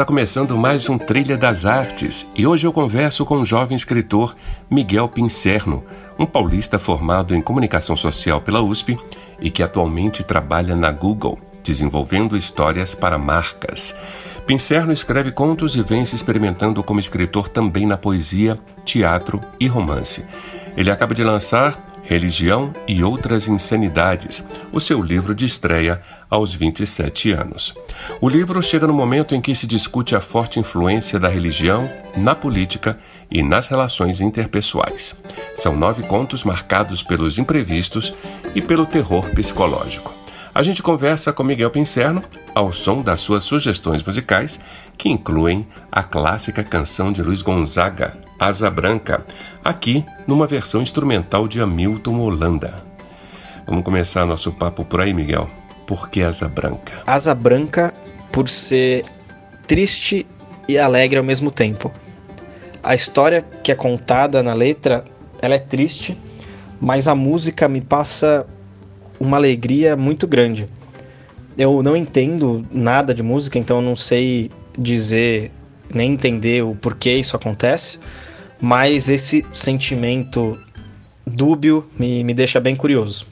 Está começando mais um Trilha das Artes e hoje eu converso com o jovem escritor Miguel Pincerno, um paulista formado em comunicação social pela USP e que atualmente trabalha na Google, desenvolvendo histórias para marcas. Pincerno escreve contos e vem se experimentando como escritor também na poesia, teatro e romance. Ele acaba de lançar Religião e Outras Insanidades, o seu livro de estreia aos 27 anos. O livro chega no momento em que se discute a forte influência da religião na política e nas relações interpessoais. São nove contos marcados pelos imprevistos e pelo terror psicológico. A gente conversa com Miguel Pincerno ao som das suas sugestões musicais, que incluem a clássica canção de Luiz Gonzaga, Asa Branca, aqui numa versão instrumental de Hamilton Holanda. Vamos começar nosso papo por aí, Miguel. Por que Asa Branca? Asa Branca por ser triste e alegre ao mesmo tempo. A história que é contada na letra, ela é triste, mas a música me passa uma alegria muito grande. Eu não entendo nada de música, então eu não sei dizer nem entender o porquê isso acontece, mas esse sentimento dúbio me, me deixa bem curioso.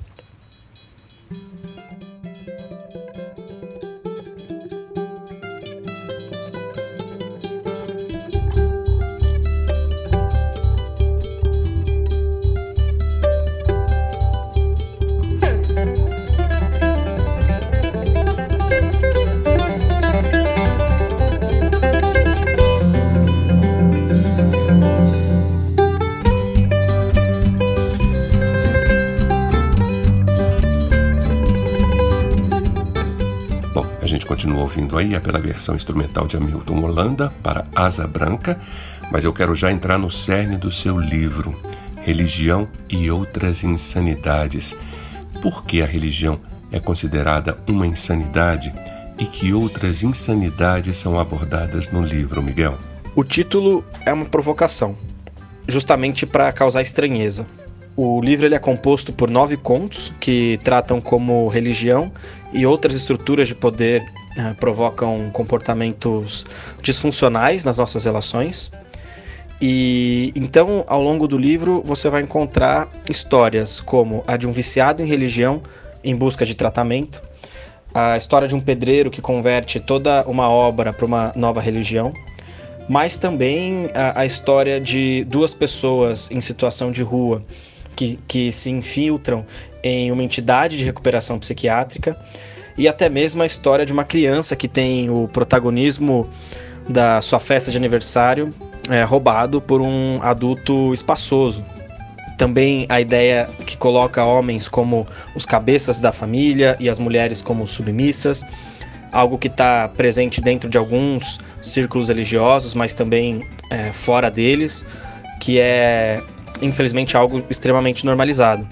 Continua ouvindo aí é pela versão instrumental de Hamilton Holanda para Asa Branca, mas eu quero já entrar no cerne do seu livro, Religião e Outras Insanidades. Por que a religião é considerada uma insanidade e que outras insanidades são abordadas no livro, Miguel? O título é uma provocação, justamente para causar estranheza. O livro ele é composto por nove contos que tratam como religião e outras estruturas de poder uh, provocam comportamentos disfuncionais nas nossas relações. E então, ao longo do livro, você vai encontrar histórias como a de um viciado em religião em busca de tratamento, a história de um pedreiro que converte toda uma obra para uma nova religião, mas também a, a, história de duas pessoas em situação de rua que, que se infiltram em uma entidade de recuperação psiquiátrica e até mesmo a história de uma criança que tem o protagonismo da sua festa de aniversário é, roubado por um adulto espaçoso. Também a ideia que coloca homens como os cabeças da família e as mulheres como submissas, algo que está presente dentro de alguns círculos religiosos, mas também é, fora deles, que é infelizmente algo extremamente normalizado.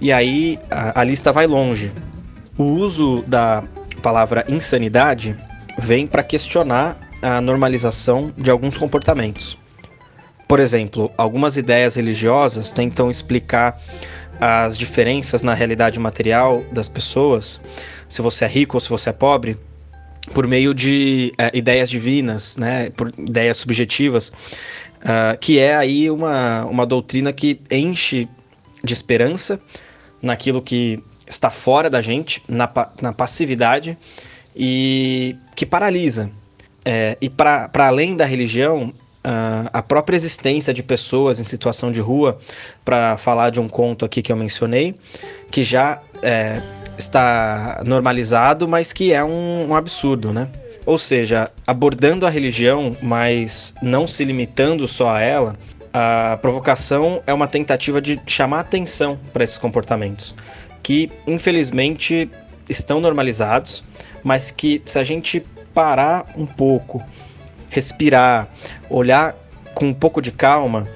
E aí a, a lista vai longe. O uso da palavra insanidade vem para questionar a normalização de alguns comportamentos. Por exemplo, algumas ideias religiosas tentam explicar as diferenças na realidade material das pessoas, se você é rico ou se você é pobre, por meio de é, ideias divinas, né, por ideias subjetivas, uh, que é aí uma, uma doutrina que enche de esperança naquilo que está fora da gente, na, na passividade e que paralisa. É, e para além da religião, a própria existência de pessoas em situação de rua, para falar de um conto aqui que eu mencionei, que já é, está normalizado, mas que é um, um, absurdo, né? Ou seja, abordando a religião, mas não se limitando só a ela, a provocação é uma tentativa de chamar atenção para esses comportamentos que infelizmente estão normalizados, mas que se a gente parar um pouco, respirar, olhar com um pouco de calma,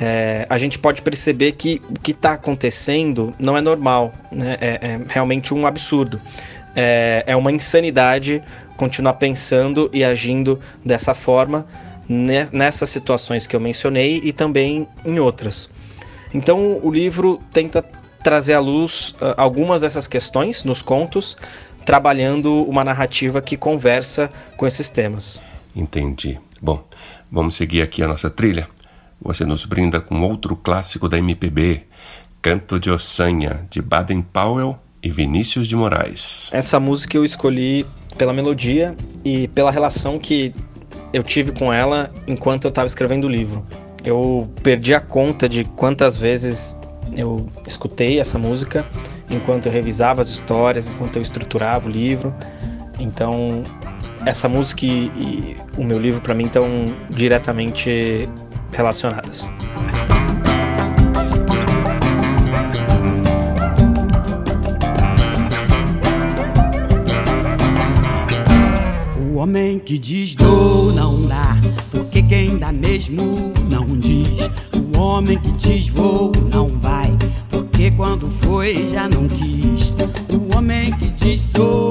é, a gente pode perceber que o que está acontecendo não é normal, né? é, é realmente um absurdo. É, é uma insanidade continuar pensando e agindo dessa forma nessas situações que eu mencionei e também em outras. Então o livro tenta trazer à luz uh, algumas dessas questões nos contos, trabalhando uma narrativa que conversa com esses temas. Entendi. Bom, vamos seguir aqui a nossa trilha. Você nos brinda com outro clássico da MPB, Canto de Ossanha, de Baden Powell e Vinícius de Moraes. Essa música eu escolhi pela melodia e pela relação que eu tive com ela enquanto eu estava escrevendo o livro. Eu perdi a conta de quantas vezes eu escutei essa música enquanto eu revisava as histórias, enquanto eu estruturava o livro. Então, essa música e, e o meu livro para mim estão diretamente relacionadas. O homem que diz dou não dá, porque quem dá mesmo não diz. O homem que diz vou não vai, porque quando foi já não quis. O homem que diz sou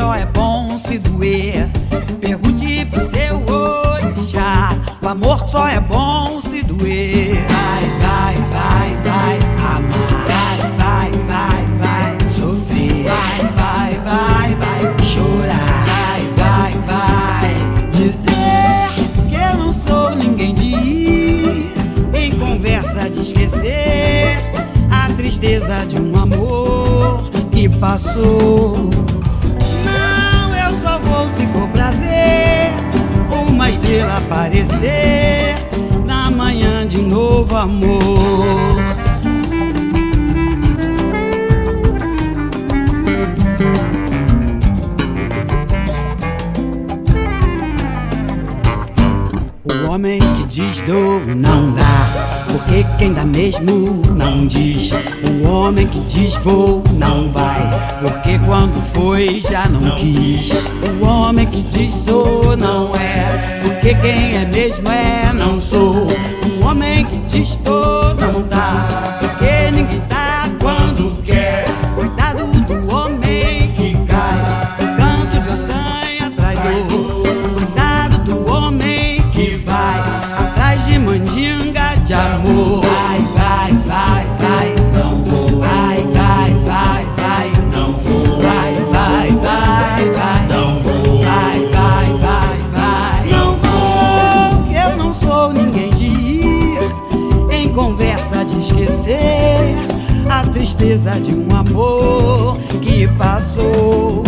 só é bom se doer. Pergunte pro seu orixá: o amor só é bom se doer. Vai, vai, vai, vai, amar. Vai, vai, vai, vai, sofrer. Vai, vai, vai, vai, chorar. Vai, vai, vai, dizer que eu não sou ninguém de ir em conversa de esquecer a tristeza de um amor que passou. Aparecer na manhã de novo amor. Dou não dá, porque quem dá mesmo não diz. O homem que diz vou não vai, porque quando foi já não quis. O homem que diz sou não é, porque quem é mesmo é não sou. O homem que diz tô não dá, porque ninguém dá tristeza de um amor que passou.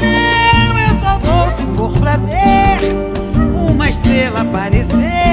Eu, eu só vou se for pra ver uma estrela aparecer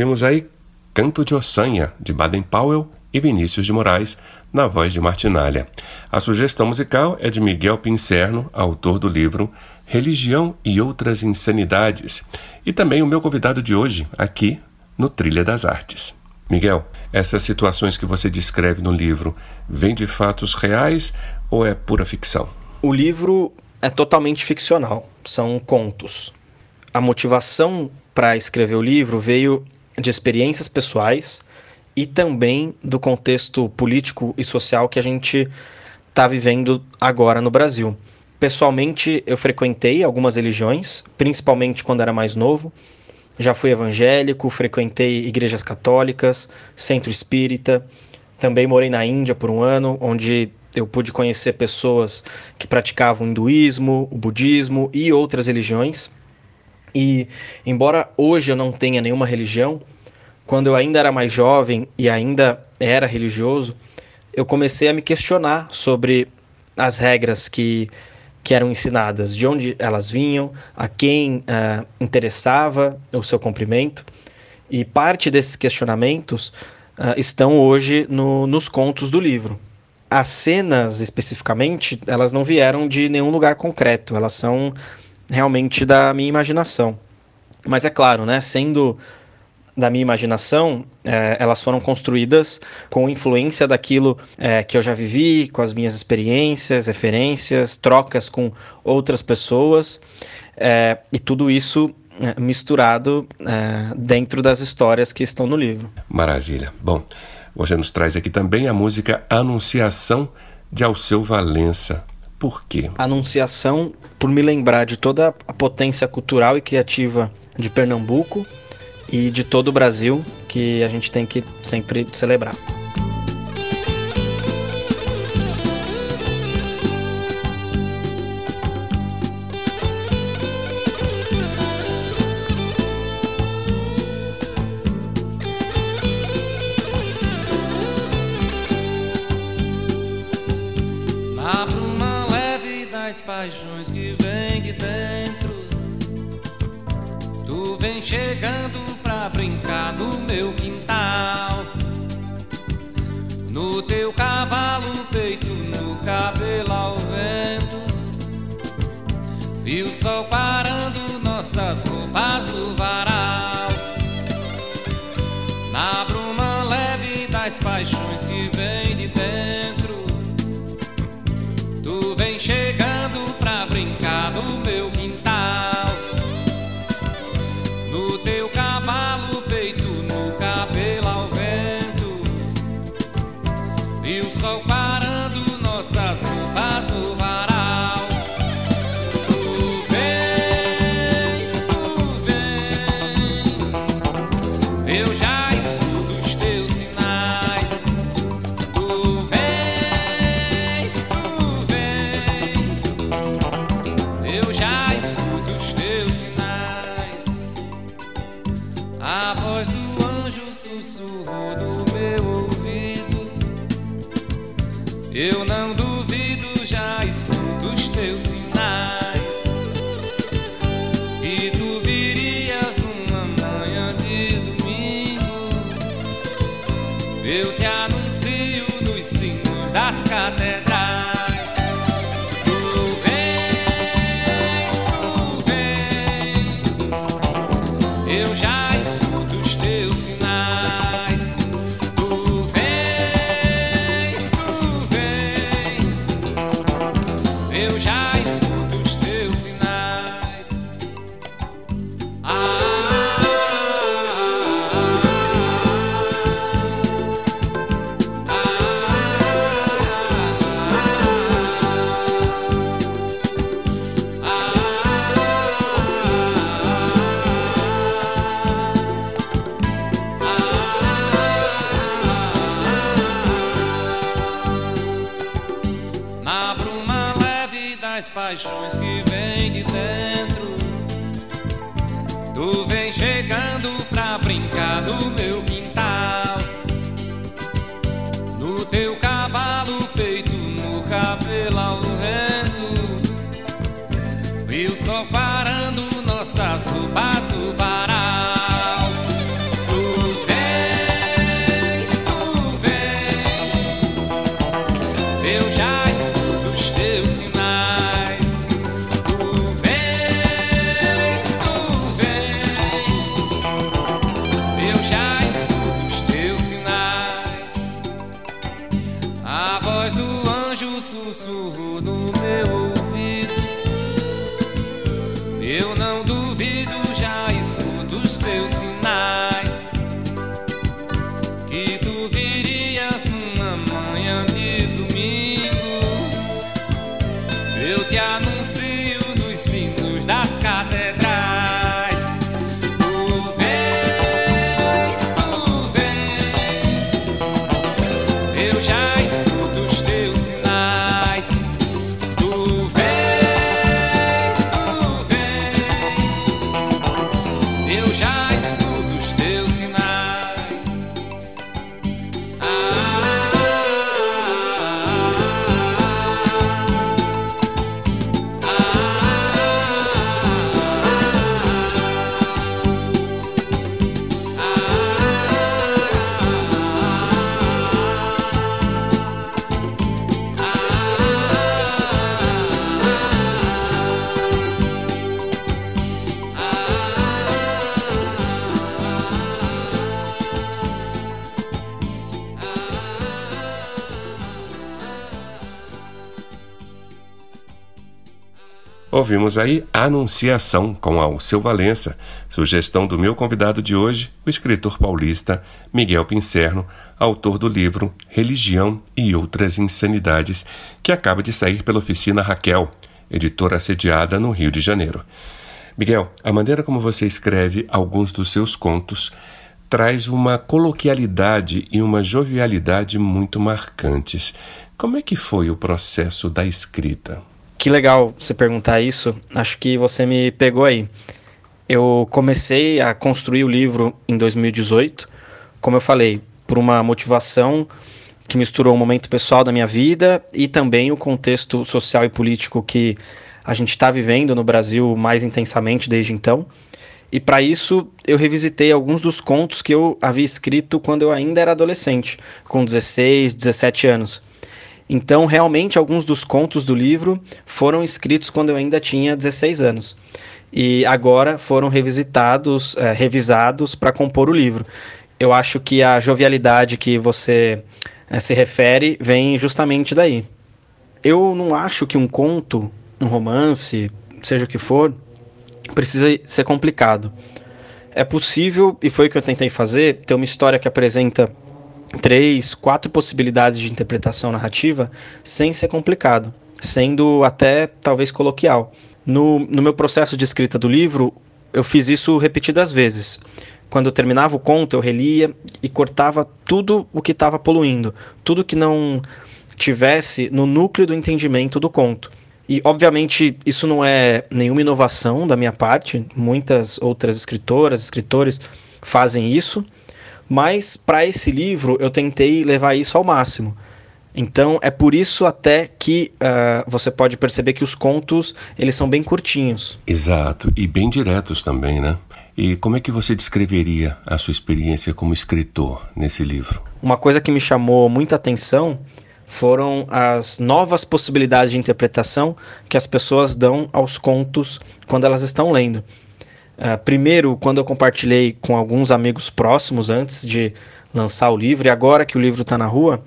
Ouvimos aí Canto de Ossanha, de Baden Powell e Vinícius de Moraes, na voz de Martinalha. A sugestão musical é de Miguel Pincerno, autor do livro Religião e Outras Insanidades, e também o meu convidado de hoje, aqui no Trilha das Artes. Miguel, essas situações que você descreve no livro vêm de fatos reais ou é pura ficção? O livro é totalmente ficcional, são contos. A motivação para escrever o livro veio de experiências pessoais e também do contexto político e social que a gente está vivendo agora no Brasil. Pessoalmente, eu frequentei algumas religiões, principalmente quando era mais novo. Já fui evangélico, frequentei igrejas católicas, centro espírita. Também morei na Índia por um ano, onde eu pude conhecer pessoas que praticavam hinduísmo, o budismo e outras religiões. E, embora hoje eu não tenha nenhuma religião, quando eu ainda era mais jovem e ainda era religioso, eu comecei a me questionar sobre as regras que, que eram ensinadas, de onde elas vinham, a quem uh, interessava o seu cumprimento. E parte desses questionamentos uh, estão hoje no, nos contos do livro. As cenas, especificamente, elas não vieram de nenhum lugar concreto, elas são realmente da minha imaginação. Mas é claro, né, sendo da minha imaginação, é, elas foram construídas com influência daquilo é, que eu já vivi, com as minhas experiências, referências, trocas com outras pessoas, é, e tudo isso é, misturado é, dentro das histórias que estão no livro. Maravilha. Bom, você nos traz aqui também a música Anunciação de Alceu Valença. Por quê? Anunciação, por me lembrar de toda a potência cultural e criativa de Pernambuco, e de todo o Brasil que a gente tem que sempre celebrar. Cabelo ao vento. Vi o sol parando sussurrou no meu ouvido. Eu Ouvimos aí Anunciação com Alceu Valença, sugestão do meu convidado de hoje, o escritor paulista Miguel Pincerno, autor do livro Religião e Outras Insanidades, que acaba de sair pela oficina Raquel, editora sediada no Rio de Janeiro. Miguel, a maneira como você escreve alguns dos seus contos traz uma coloquialidade e uma jovialidade muito marcantes. Como é que foi o processo da escrita? Que legal você perguntar isso. Acho que você me pegou aí. Eu comecei a construir o livro em 2018, como eu falei, por uma motivação que misturou o momento pessoal da minha vida e também o contexto social e político que a gente está vivendo no Brasil mais intensamente desde então. E para isso eu revisitei alguns dos contos que eu havia escrito quando eu ainda era adolescente, com 16, 17 anos. Então, realmente, alguns dos contos do livro foram escritos quando eu ainda tinha 16 anos. E agora foram revisitados, é, revisados para compor o livro. Eu acho que a jovialidade que você é, se refere vem justamente daí. Eu não acho que um conto, um romance, seja o que for, precisa ser complicado. É possível, e foi o que eu tentei fazer, ter uma história que apresenta três, quatro possibilidades de interpretação narrativa sem ser complicado, sendo até talvez coloquial. No, no meu processo de escrita do livro, eu fiz isso repetidas vezes. Quando eu terminava o conto, eu relia e cortava tudo o que estava poluindo, tudo que não tivesse no núcleo do entendimento do conto. E, obviamente, isso não é nenhuma inovação da minha parte, muitas outras escritoras, escritores fazem isso, mas para esse livro eu tentei levar isso ao máximo. Então é por isso até que uh, você pode perceber que os contos eles são bem curtinhos. Exato, e bem diretos também, né? E como é que você descreveria a sua experiência como escritor nesse livro? Uma coisa que me chamou muita atenção foram as novas possibilidades de interpretação que as pessoas dão aos contos quando elas estão lendo. Uh, primeiro, quando eu compartilhei com alguns amigos próximos antes de lançar o livro, e agora que o livro está na rua,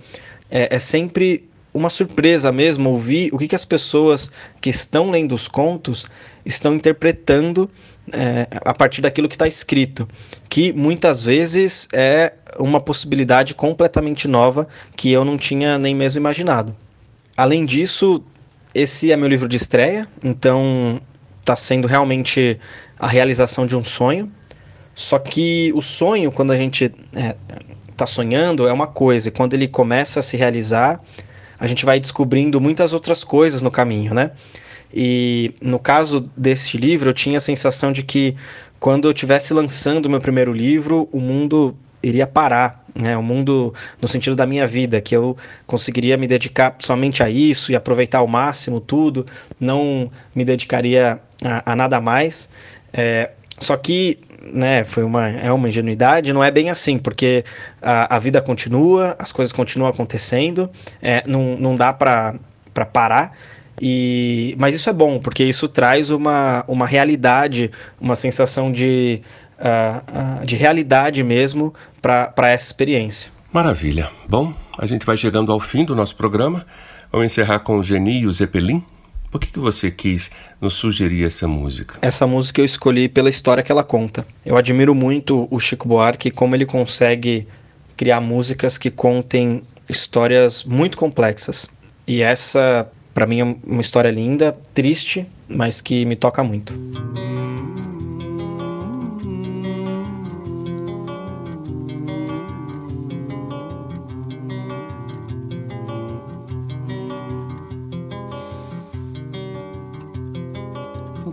é, é, sempre uma surpresa mesmo ouvir o que, que as pessoas que estão lendo os contos estão interpretando é, a partir daquilo que está escrito, que muitas vezes é uma possibilidade completamente nova que eu não tinha nem mesmo imaginado. Além disso, esse é meu livro de estreia, então está sendo realmente a realização de um sonho. Só que o sonho, quando a gente está é, tá sonhando, é uma coisa, e quando ele começa a se realizar, a gente vai descobrindo muitas outras coisas no caminho, né? E no caso deste livro, eu tinha a sensação de que quando eu estivesse lançando meu primeiro livro, o mundo iria parar, né? O mundo no sentido da minha vida, que eu conseguiria me dedicar somente a isso e aproveitar ao máximo tudo, não me dedicaria a, a nada mais. É, só que, né, foi uma, é uma ingenuidade, não é bem assim, porque a, a vida continua, as coisas continuam acontecendo, é, não, não dá para parar. E, mas isso é bom, porque isso traz uma, uma realidade, uma sensação de, uh, uh, de realidade mesmo para essa experiência. Maravilha. Bom, a gente vai chegando ao fim do nosso programa. Vamos encerrar com o Geni e o Zeppelin. Por que, que você quis nos sugerir essa música? Essa música eu escolhi pela história que ela conta. Eu admiro muito o Chico Buarque, como ele consegue criar músicas que contem histórias muito complexas. E essa Para mim é uma história linda, triste, mas que me toca muito.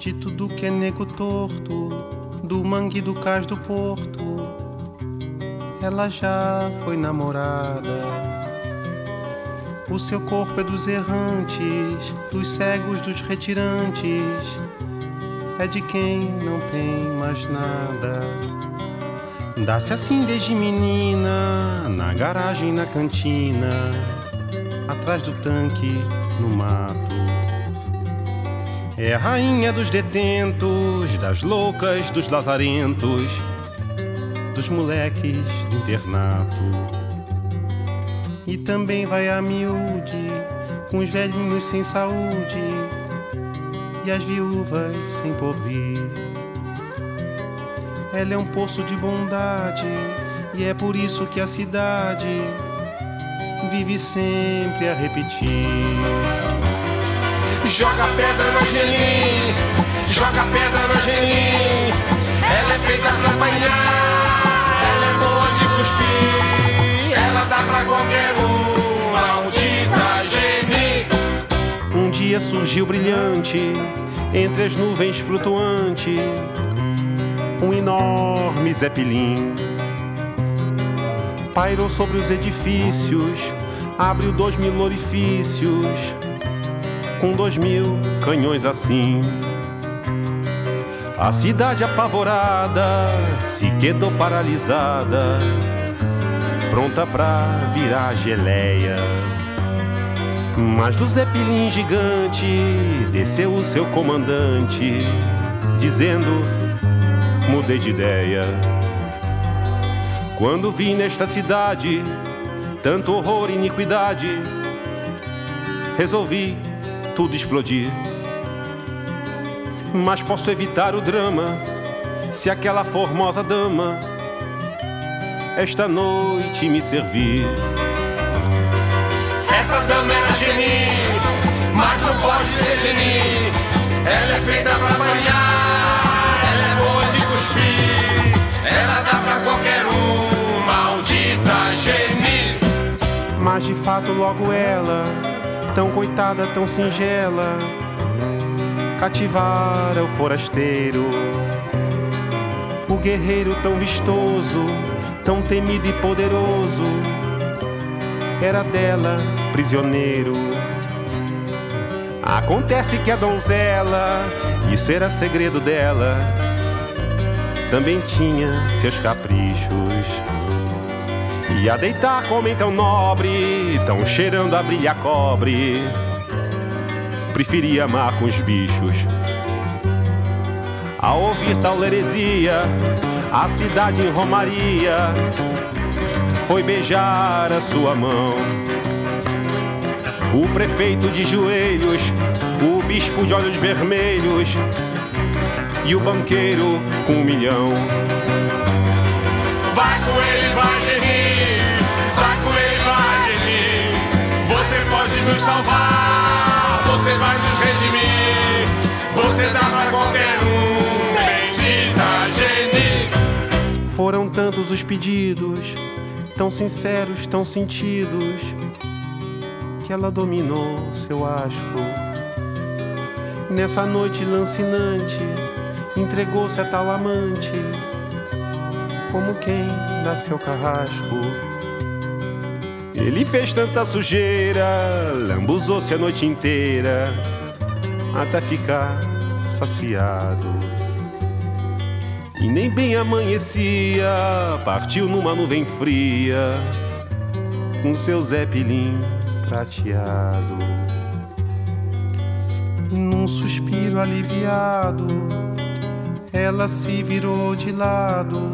De tudo que é nego torto, do mangue do cais do porto, ela já foi namorada o seu corpo é dos errantes, dos cegos, dos retirantes. É de quem não tem mais nada. Dá-se assim desde menina, na garagem, na cantina, atrás do tanque, no mato. É a rainha dos detentos, das loucas, dos lazarentos, dos moleques do internato. E também vai a miúde, com os velhinhos sem saúde e as viúvas sem porvir. Ela é um poço de bondade e é por isso que a cidade vive sempre a repetir. Joga pedra na Angelim, joga pedra na Angelim. Ela é feita pra apanhar, ela é boa de cuspir ela dá pra qualquer um, maldita geni. Um dia surgiu brilhante, entre as nuvens flutuante, um enorme zeppelin. Pairou sobre os edifícios, abriu dois mil orifícios, com dois mil canhões assim. A cidade apavorada se quedou paralisada pronta pra virar geleia. Mas do Zeppelin gigante desceu o seu comandante, dizendo: mudei de ideia. Quando vi nesta cidade tanto horror e iniquidade, resolvi tudo explodir. Mas posso evitar o drama se aquela formosa dama esta noite me servir. Essa dama era geni, mas não pode ser geni. Ela é feita pra banhar, ela é boa de cuspir. Ela dá pra qualquer um, maldita geni. Mas de fato, logo ela, tão coitada, tão singela, cativara o forasteiro. O guerreiro tão vistoso tão temido e poderoso, era dela prisioneiro. Acontece que a donzela, isso era segredo dela, também tinha seus caprichos. E a deitar com homem tão nobre, tão cheirando a brilha cobre, preferia amar com os bichos. Ao ouvir tal heresia, a cidade em Romaria foi beijar a sua mão. O prefeito de joelhos, o bispo de olhos vermelhos e o banqueiro com um milhão. Vai com ele, vai nos salvar, você vai nos redimir. Você dá pra qualquer um, bendita geni. Foram tantos os pedidos, tão sinceros, tão sentidos, que ela dominou seu asco. Nessa noite lancinante, entregou-se a tal amante, como quem dá seu carrasco. Ele fez tanta sujeira, lambuzou-se a noite inteira, até ficar saciado. E nem bem amanhecia, partiu numa nuvem fria, com seu zeppelin prateado. E num suspiro aliviado, ela se virou de lado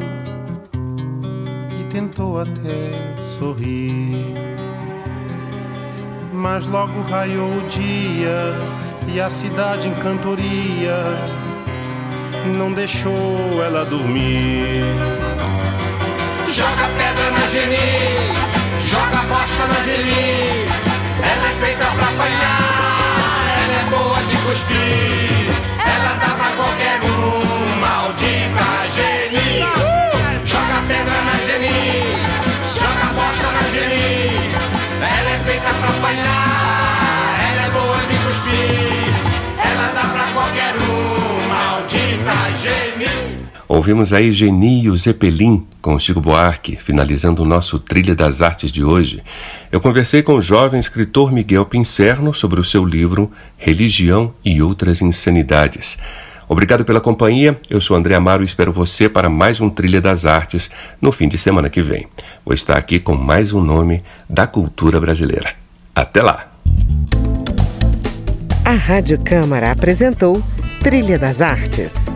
tentou até sorrir. Mas logo raiou o dia e a cidade em cantoria não deixou ela dormir. Joga pedra na Geni, joga bosta na Geni. Ela é feita pra apanhar, cuspir. Ouvimos aí Genio Zeppelin com Chico Buarque, finalizando o nosso Trilha das Artes de hoje. Eu conversei com o jovem escritor Miguel Pincerno sobre o seu livro Religião e Outras Insanidades. Obrigado pela companhia. Eu sou André Amaro e espero você para mais um Trilha das Artes no fim de semana que vem. Vou estar aqui com mais um nome da cultura brasileira. Até lá! A Rádio Câmara apresentou Trilha das Artes.